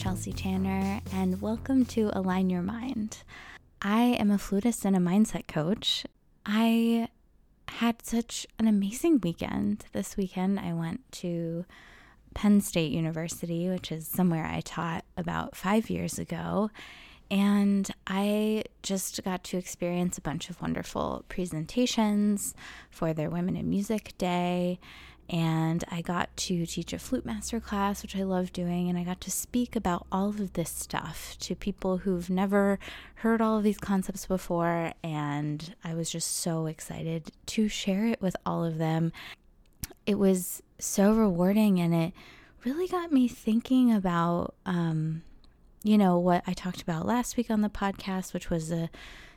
Chelsea Tanner, and welcome to Align Your Mind. I am a flutist and a mindset coach. I had such an amazing weekend. This weekend, I went to Penn State University, which is somewhere I taught about five years ago. And I just got to experience a bunch of wonderful presentations for their Women in Music Day and I got to teach a flute master class, which I love doing, and I got to speak about all of this stuff to people who've never heard all of these concepts before, and I was just so excited to share it with all of them. It was so rewarding, and it really got me thinking about, um, you know, what I talked about last week on the podcast, which was a,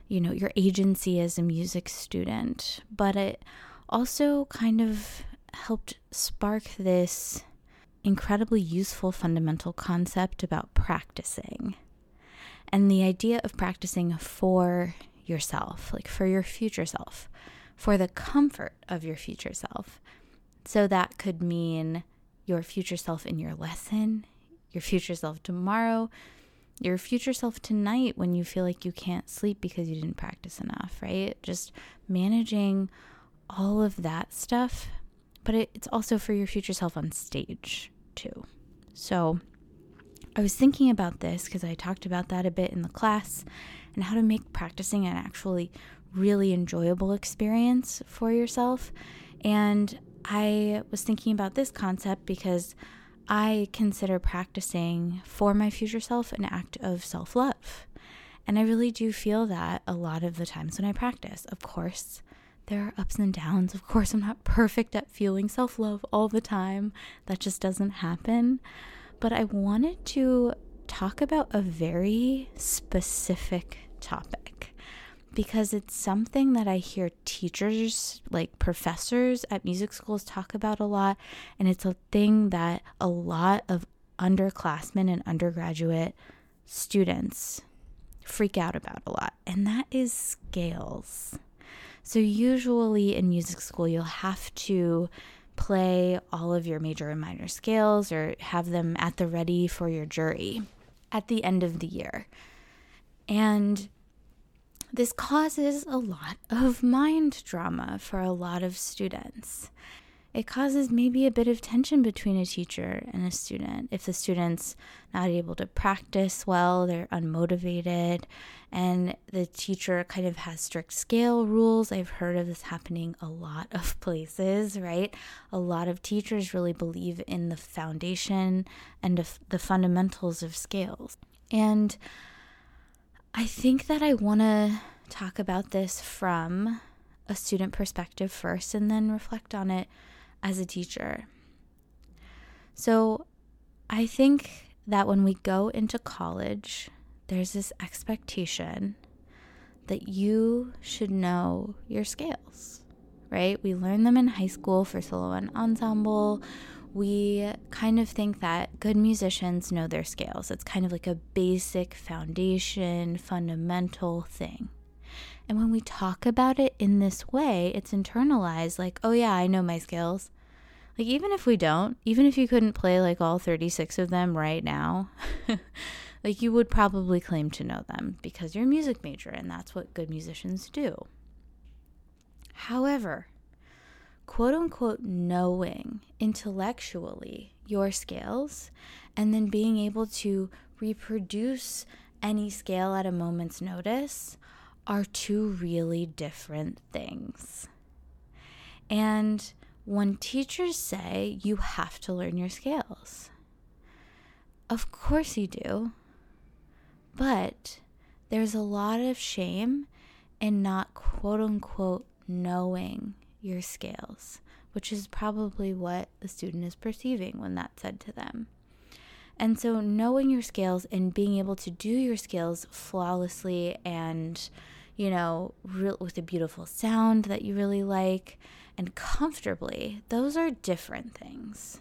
you know, your agency as a music student, but it also kind of helped spark this incredibly useful fundamental concept about practicing and the idea of practicing for yourself, like for your future self, for the comfort of your future self. So that could mean your future self in your lesson, your future self tomorrow, your future self tonight when you feel like you can't sleep because you didn't practice enough, right? Just managing all of that stuff but it, it's also for your future self on stage too. So I was thinking about this because I talked about that a bit in the class and how to make practicing an actually really enjoyable experience for yourself. And I was thinking about this concept because I consider practicing for my future self an act of self love. And I really do feel that a lot of the times when I practice. Of course, there are ups and downs. Of course, I'm not perfect at feeling self love all the time, that just doesn't happen. But I wanted to talk about a very specific topic because it's something that I hear teachers, like professors at music schools, talk about a lot. And it's a thing that a lot of underclassmen and undergraduate students freak out about a lot, and that is scales. So, usually in music school, you'll have to play all of your major and minor scales or have them at the ready for your jury at the end of the year. And this causes a lot of mind drama for a lot of students it causes maybe a bit of tension between a teacher and a student. If the student's not able to practice well, they're unmotivated, and the teacher kind of has strict scale rules. I've heard of this happening a lot of places, right? A lot of teachers really believe in the foundation and the fundamentals of scales. And I think that I want to talk about this from a student perspective first and then reflect on it as a teacher. So I think that when we go into college, there's this expectation that you should know your scales, right? We learn them in high school for solo and ensemble. We kind of think that good musicians know their scales. It's kind of like a basic foundation, fundamental thing. And when we talk about it in this way, it's internalized like, oh, yeah, I know my scales. Like, even if we don't, even if you couldn't play like all 36 of them right now, like you would probably claim to know them because you're a music major and that's what good musicians do. However, quote unquote knowing intellectually your scales and then being able to reproduce any scale at a moment's notice are two really different things. And when teachers say you have to learn your scales, of course you do. But there's a lot of shame in not quote unquote knowing your scales, which is probably what the student is perceiving when that's said to them. And so, knowing your scales and being able to do your scales flawlessly and, you know, with a beautiful sound that you really like and comfortably, those are different things.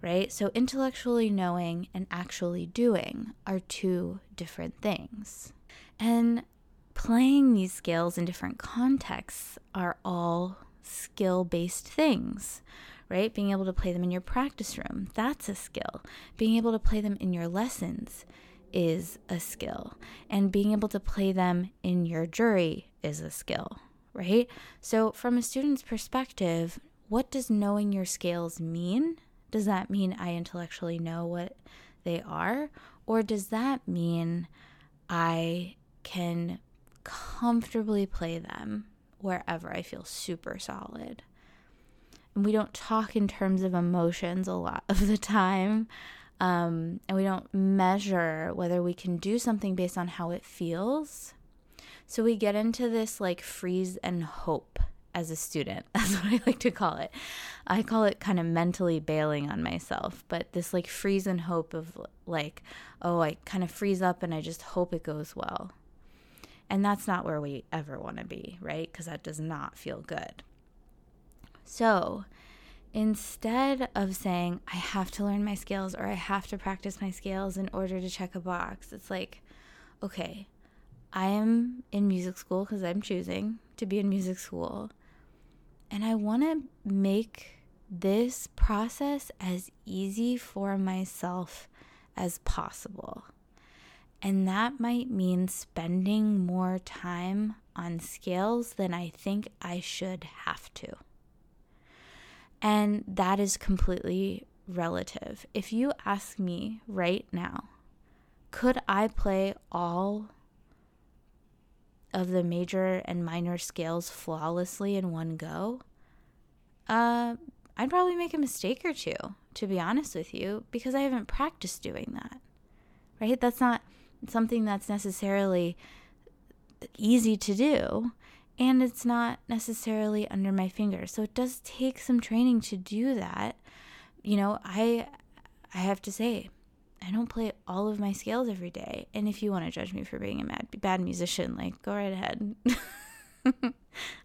Right? So, intellectually knowing and actually doing are two different things. And playing these scales in different contexts are all skill based things, right? Being able to play them in your practice room, that's a skill. Being able to play them in your lessons is a skill. And being able to play them in your jury is a skill, right? So, from a student's perspective, what does knowing your scales mean? Does that mean I intellectually know what they are? Or does that mean I can comfortably play them wherever I feel super solid? And we don't talk in terms of emotions a lot of the time. Um, and we don't measure whether we can do something based on how it feels. So we get into this like freeze and hope as a student. That's what I like to call it. I call it kind of mentally bailing on myself, but this like freeze and hope of like, oh, I kind of freeze up and I just hope it goes well. And that's not where we ever want to be, right? Because that does not feel good. So instead of saying, I have to learn my scales or I have to practice my scales in order to check a box, it's like, okay, I am in music school because I'm choosing to be in music school. And I want to make this process as easy for myself as possible. And that might mean spending more time on scales than I think I should have to. And that is completely relative. If you ask me right now, could I play all of the major and minor scales flawlessly in one go, uh, I'd probably make a mistake or two, to be honest with you, because I haven't practiced doing that. Right? That's not something that's necessarily easy to do, and it's not necessarily under my fingers. So it does take some training to do that. You know, I I have to say, I don't play all of my scales every day. And if you want to judge me for being a mad, bad musician, like go right ahead. I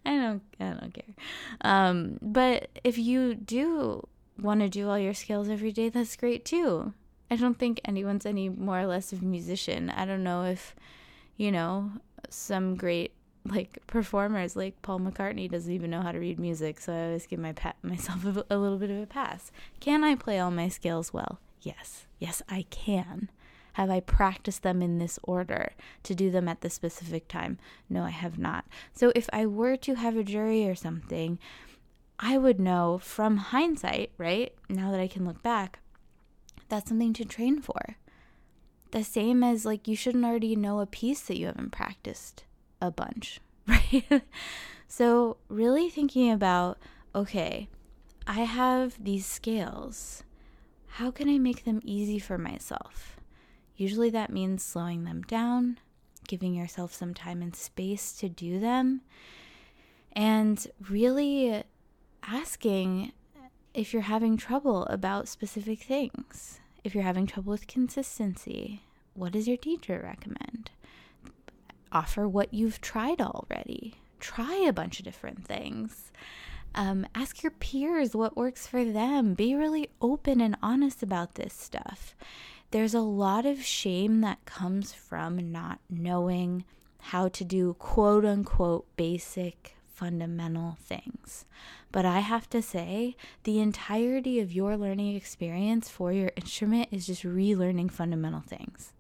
don't I don't care. Um, but if you do want to do all your scales every day, that's great too. I don't think anyone's any more or less of a musician. I don't know if, you know, some great like performers like Paul McCartney doesn't even know how to read music, so I always give my pa- myself a, a little bit of a pass. Can I play all my scales well? Yes, yes, I can. Have I practiced them in this order to do them at the specific time? No, I have not. So if I were to have a jury or something, I would know from hindsight, right? Now that I can look back, that's something to train for. The same as like you shouldn't already know a piece that you haven't practiced a bunch, right? so, really thinking about okay, I have these scales how can I make them easy for myself? Usually that means slowing them down, giving yourself some time and space to do them, and really asking if you're having trouble about specific things. If you're having trouble with consistency, what does your teacher recommend? Offer what you've tried already. Try a bunch of different things. Um, ask your peers what works for them. Be really open and honest about this stuff. There's a lot of shame that comes from not knowing how to do quote unquote basic fundamental things. But I have to say, the entirety of your learning experience for your instrument is just relearning fundamental things.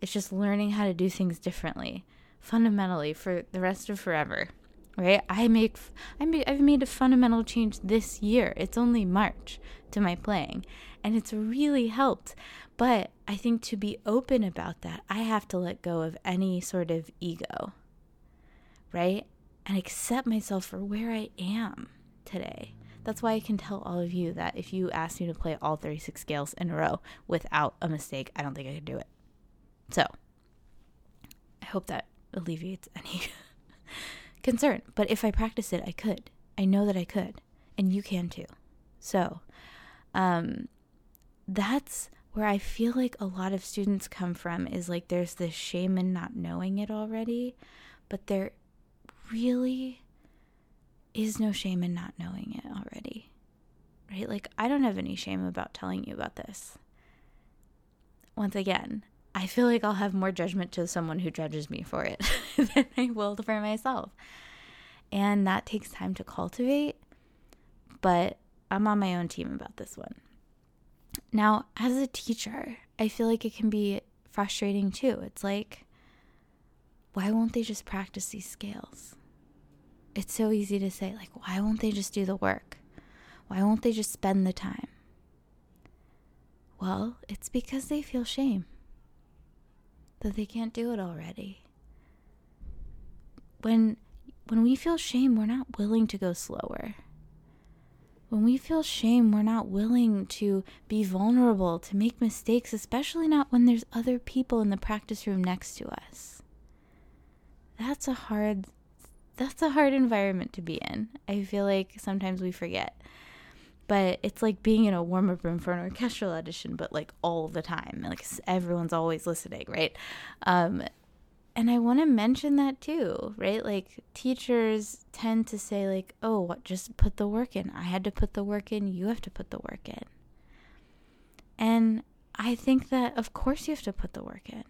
It's just learning how to do things differently, fundamentally, for the rest of forever right? I make i make, i've made a fundamental change this year. It's only march to my playing and it's really helped. But i think to be open about that i have to let go of any sort of ego right? And accept myself for where i am today. That's why i can tell all of you that if you ask me to play all 36 scales in a row without a mistake i don't think i could do it. So i hope that alleviates any concern. But if I practice it, I could. I know that I could. And you can too. So, um, that's where I feel like a lot of students come from is like there's this shame in not knowing it already, but there really is no shame in not knowing it already. Right? Like, I don't have any shame about telling you about this. Once again, I feel like I'll have more judgment to someone who judges me for it than I will for myself. And that takes time to cultivate. But I'm on my own team about this one. Now, as a teacher, I feel like it can be frustrating too. It's like, why won't they just practice these scales? It's so easy to say, like, why won't they just do the work? Why won't they just spend the time? Well, it's because they feel shame that they can't do it already. When when we feel shame, we're not willing to go slower. When we feel shame, we're not willing to be vulnerable, to make mistakes, especially not when there's other people in the practice room next to us. That's a hard that's a hard environment to be in. I feel like sometimes we forget. But it's like being in a warm up room for an orchestral audition, but like all the time. Like everyone's always listening, right? Um, and I want to mention that too, right? Like teachers tend to say like, "Oh, what just put the work in. I had to put the work in, you have to put the work in." And I think that of course you have to put the work in.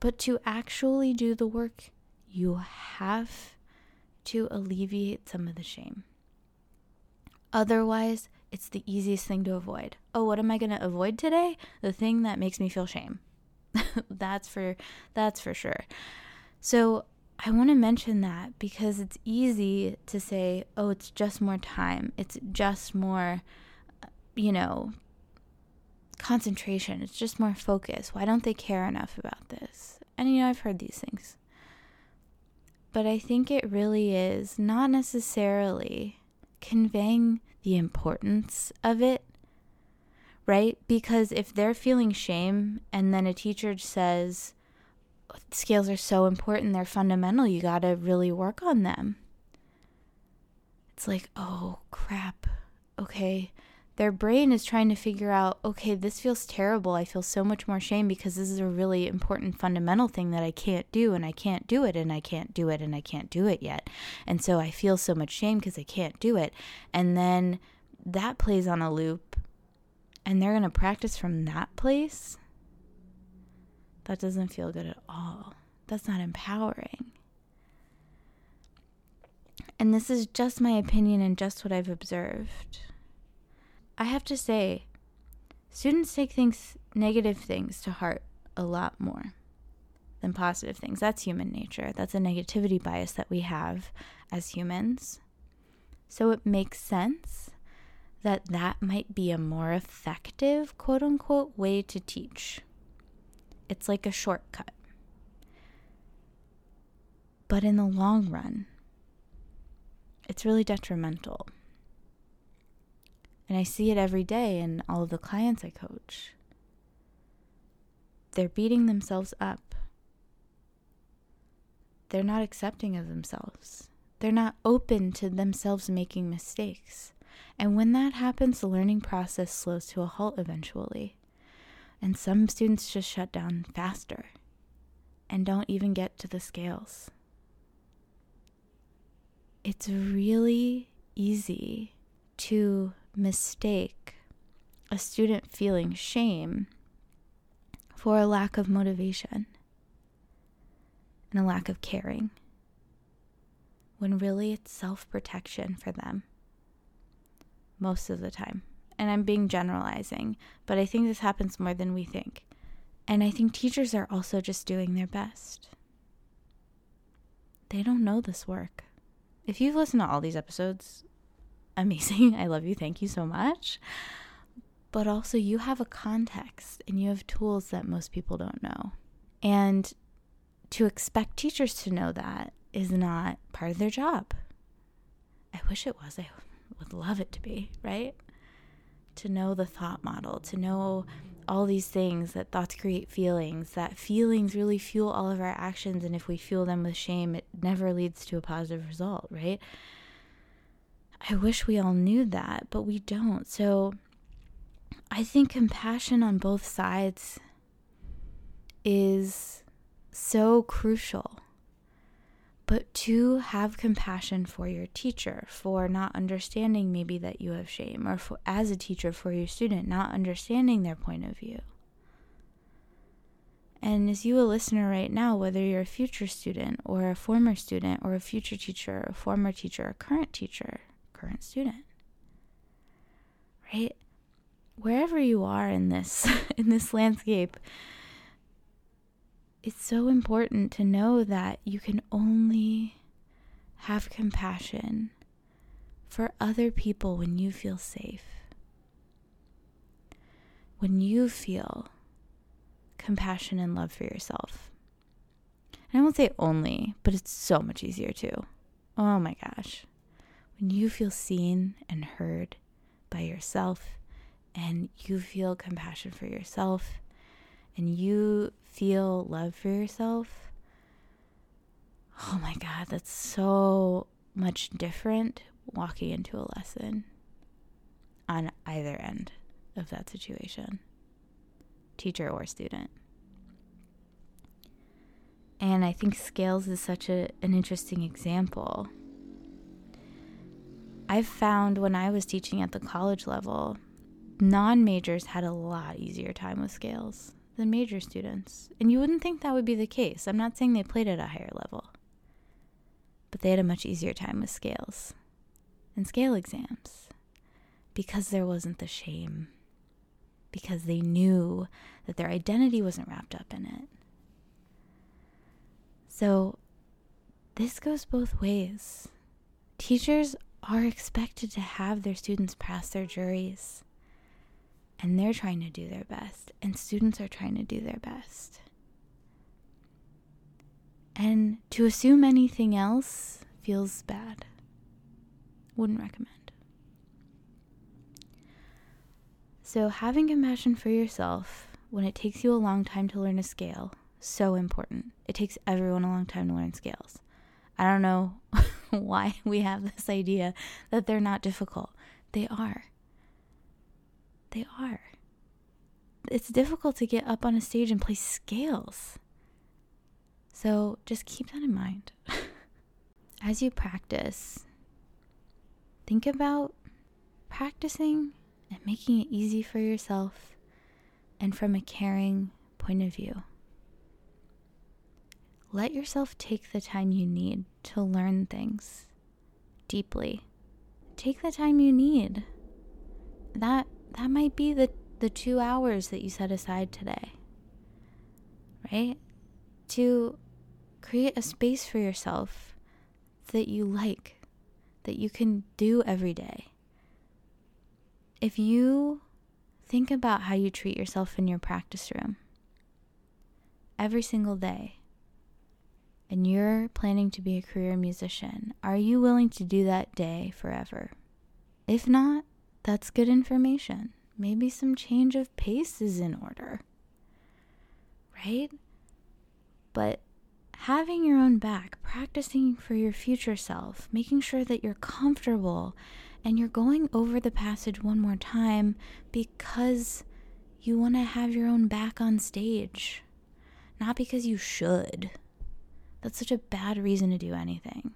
But to actually do the work, you have to alleviate some of the shame. Otherwise, it's the easiest thing to avoid. Oh, what am I going to avoid today? The thing that makes me feel shame. that's for that's for sure. So I want to mention that because it's easy to say, "Oh, it's just more time. It's just more uh, you know, concentration. It's just more focus. Why don't they care enough about this?" And you know, I've heard these things. But I think it really is not necessarily conveying the importance of it right? Because if they're feeling shame and then a teacher says, scales are so important, they're fundamental, you got to really work on them. It's like, oh crap, okay. Their brain is trying to figure out, okay, this feels terrible. I feel so much more shame because this is a really important fundamental thing that I can't do, and I can't do it, and I can't do it, and I can't do it yet. And so I feel so much shame because I can't do it. And then that plays on a loop and they're going to practice from that place, that doesn't feel good at all. That's not empowering. And this is just my opinion and just what I've observed. I have to say, students take things, negative things to heart a lot more than positive things. That's human nature. That's a negativity bias that we have as humans. So it makes sense that that might be a more effective, quote unquote, way to teach. It's like a shortcut. But in the long run, it's really detrimental. And I see it every day in all of the clients I coach. They're beating themselves up. They're not accepting of themselves. They're not open to themselves making mistakes. And when that happens, the learning process slows to a halt eventually. And some students just shut down faster and don't even get to the scales. It's really easy to mistake a student feeling shame for a lack of motivation and a lack of caring, when really it's self protection for them most of the time. And I'm being generalizing, but I think this happens more than we think. And I think teachers are also just doing their best. They don't know this work. If you've listened to all these episodes, amazing. I love you. Thank you so much. But also, you have a context and you have tools that most people don't know. And to expect teachers to know that is not part of their job. I wish it was. I would love it to be, right? To know the thought model, to know all these things that thoughts create feelings, that feelings really fuel all of our actions. And if we fuel them with shame, it never leads to a positive result, right? I wish we all knew that, but we don't. So I think compassion on both sides is so crucial but to have compassion for your teacher for not understanding maybe that you have shame or for, as a teacher for your student not understanding their point of view and as you a listener right now whether you're a future student or a former student or a future teacher a former teacher a current teacher current student right? Wherever you are in this in this landscape, it's so important to know that you can only have compassion for other people when you feel safe. When you feel compassion and love for yourself. And I won't say only, but it's so much easier too. Oh my gosh. When you feel seen and heard by yourself, and you feel compassion for yourself, and you feel love for yourself, oh my God, that's so much different walking into a lesson on either end of that situation, teacher or student. And I think scales is such a, an interesting example. I've found when I was teaching at the college level, non majors had a lot easier time with scales than major students. And you wouldn't think that would be the case. I'm not saying they played at a higher level, but they had a much easier time with scales and scale exams because there wasn't the shame, because they knew that their identity wasn't wrapped up in it. So, this goes both ways. Teachers are expected to have their students pass their juries, and they're trying to do their best, and students are trying to do their best. And to assume anything else feels bad. Wouldn't recommend. So, having compassion for yourself when it takes you a long time to learn a scale, so important. It takes everyone a long time to learn scales. I don't know why we have this idea that they're not difficult. They are. They are. It's difficult to get up on a stage and play scales. So just keep that in mind. As you practice, Think about practicing and making it easy for yourself and from a caring point of view. Let yourself take the time you need to learn things deeply. Take the time you need. That that might be the the 2 hours that you set aside today. Right? To create a space for yourself that you like that you can do every day. If you think about how you treat yourself in your practice room every single day, and you're planning to be a career musician, are you willing to do that day forever? If not, that's good information. Maybe some change of pace is in order. Right? But having your own back, practicing for your future self, making sure that you're comfortable and you're going over the passage one more time because you want to have your own back on stage, not because you should. That's such a bad reason to do anything.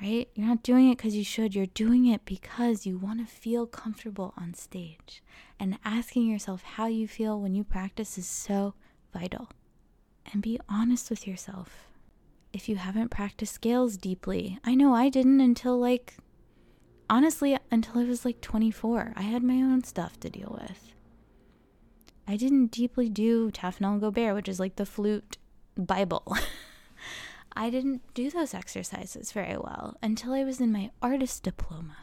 Right? You're not doing it because you should. You're doing it because you want to feel comfortable on stage. And asking yourself how you feel when you practice is so vital and be honest with yourself. If you haven't practiced scales deeply, I know I didn't until like, honestly, until I was like 24. I had my own stuff to deal with. I didn't deeply do Taffanel and Gaubert, which is like the flute Bible. I didn't do those exercises very well until I was in my artist diploma.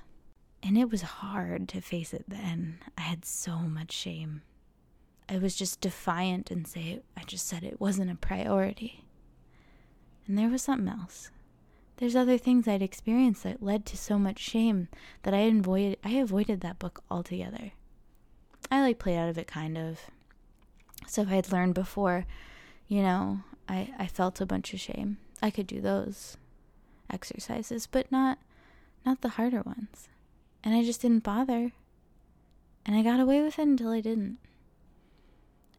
And it was hard to face it then. I had so much shame. I was just defiant and say I just said it wasn't a priority. And there was something else. There's other things I'd experienced that led to so much shame that I avoided I avoided that book altogether. I like played out of it kind of. So if I had learned before, you know, I, I felt a bunch of shame. I could do those exercises, but not not the harder ones. And I just didn't bother. And I got away with it until I didn't.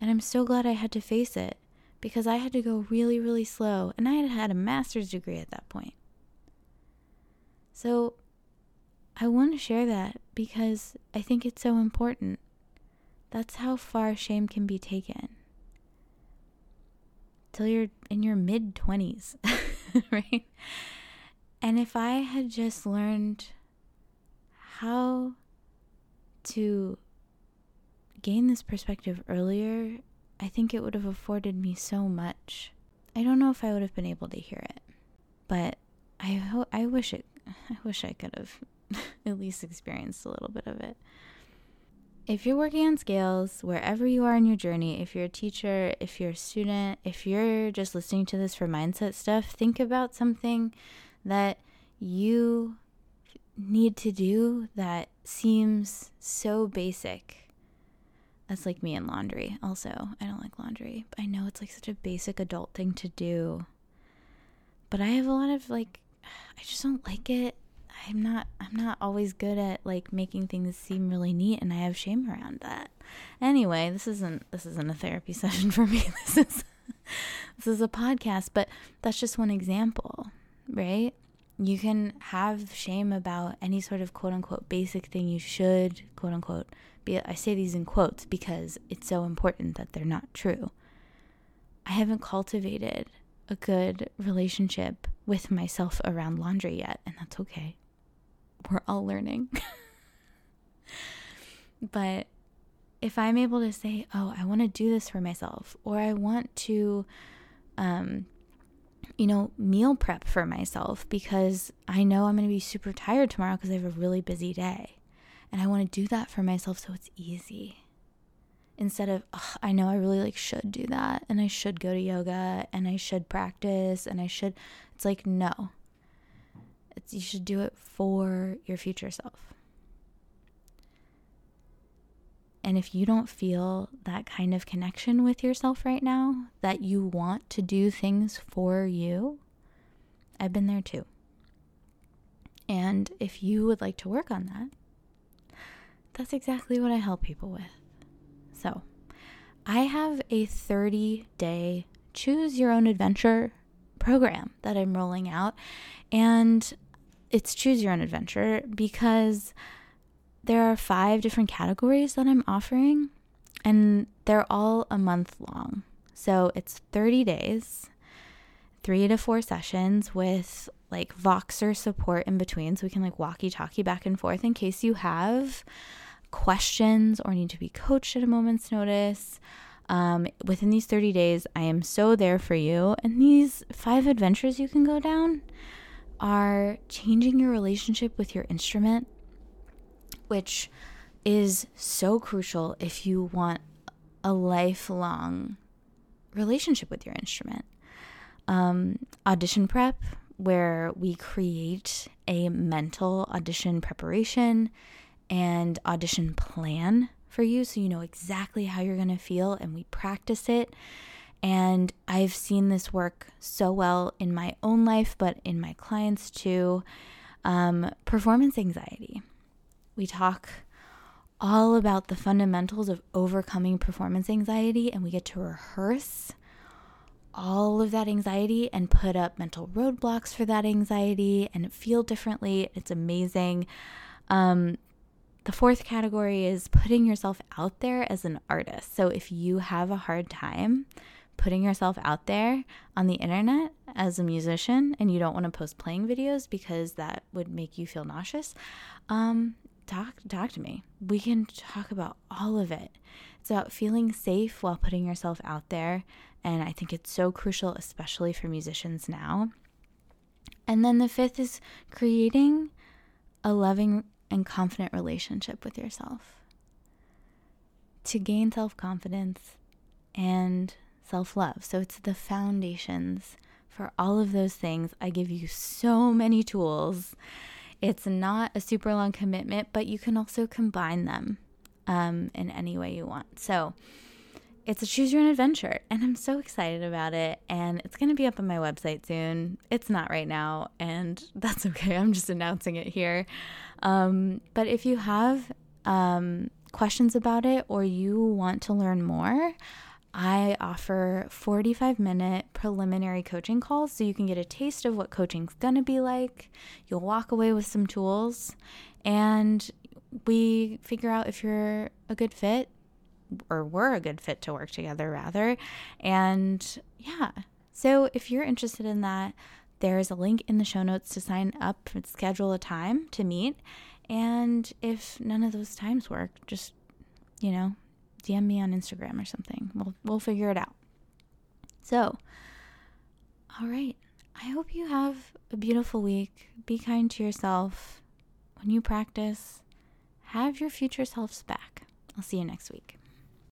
And I'm so glad I had to face it because I had to go really, really slow. And I had had a master's degree at that point. So I want to share that because I think it's so important. That's how far shame can be taken. Till you're in your mid 20s, right? And if I had just learned how to gain this perspective earlier, I think it would have afforded me so much. I don't know if I would have been able to hear it, but I ho- I wish it I wish I could have at least experienced a little bit of it. If you're working on scales, wherever you are in your journey, if you're a teacher, if you're a student, if you're just listening to this for mindset stuff, think about something that you need to do that seems so basic. That's like me and laundry, also. I don't like laundry. I know it's like such a basic adult thing to do. But I have a lot of like, I just don't like it. I'm not I'm not always good at like making things seem really neat and I have shame around that. Anyway, this isn't this isn't a therapy session for me. This is this is a podcast, but that's just one example, right? You can have shame about any sort of quote unquote basic thing you should, quote unquote, be. I say these in quotes because it's so important that they're not true. I haven't cultivated a good relationship with myself around laundry yet, and that's okay. We're all learning. but if I'm able to say, oh, I want to do this for myself, or I want to um, you know, meal prep for myself because I know I'm going to be super tired tomorrow because I have a really busy day. And I want to do that for myself so it's easy. Instead of, oh, I know I really like should do that and I should go to yoga and I should practice and I should. It's like, no. It's, you should do it for your future self. And if you don't feel that kind of connection with yourself right now, that you want to do things for you, I've been there too. And if you would like to work on that, that's exactly what I help people with. So, I have a 30 day choose your own adventure program that I'm rolling out. And it's choose your own adventure because there are five different categories that I'm offering, and they're all a month long. So it's 30 days, three to four sessions with like Voxer support in between. So we can like walkie talkie back and forth in case you have questions or need to be coached at a moment's notice. Um, within these 30 days, I am so there for you. And these five adventures you can go down are changing your relationship with your instrument, which is so crucial if you want a lifelong relationship with your instrument. Um, audition prep, where we create a mental audition preparation and audition plan for you so you know exactly how you're going to feel, and we practice it. And I've seen this work so well in my own life, but in my clients too. Um, performance anxiety. We talk all about the fundamentals of overcoming performance anxiety, and we get to rehearse all of that anxiety and put up mental roadblocks for that anxiety and feel differently. It's amazing. Um, the fourth category is putting yourself out there as an artist. So if you have a hard time putting yourself out there on the internet as a musician and you don't want to post playing videos because that would make you feel nauseous, um, talk talk to me. We can talk about all of it. It's about feeling safe while putting yourself out there, and I think it's so crucial especially for musicians now. And then the fifth is creating a loving and confident relationship with yourself. To gain self-confidence and self-love. So it's the foundations for all of those things. I give you so many tools it's not a super long commitment, but you can also combine them um, in any way you want. So it's a choose your own adventure, and I'm so excited about it. And it's going to be up on my website soon. It's not right now, and that's okay. I'm just announcing it here. Um, but if you have um, questions about it or you want to learn more, I offer 45 minute preliminary coaching calls so you can get a taste of what coaching's gonna be like. You'll walk away with some tools and we figure out if you're a good fit or we're a good fit to work together, rather. And yeah, so if you're interested in that, there's a link in the show notes to sign up and schedule a time to meet. And if none of those times work, just, you know, DM me on Instagram or something. We'll we'll figure it out. So, all right. I hope you have a beautiful week. Be kind to yourself. When you practice, have your future selves back. I'll see you next week.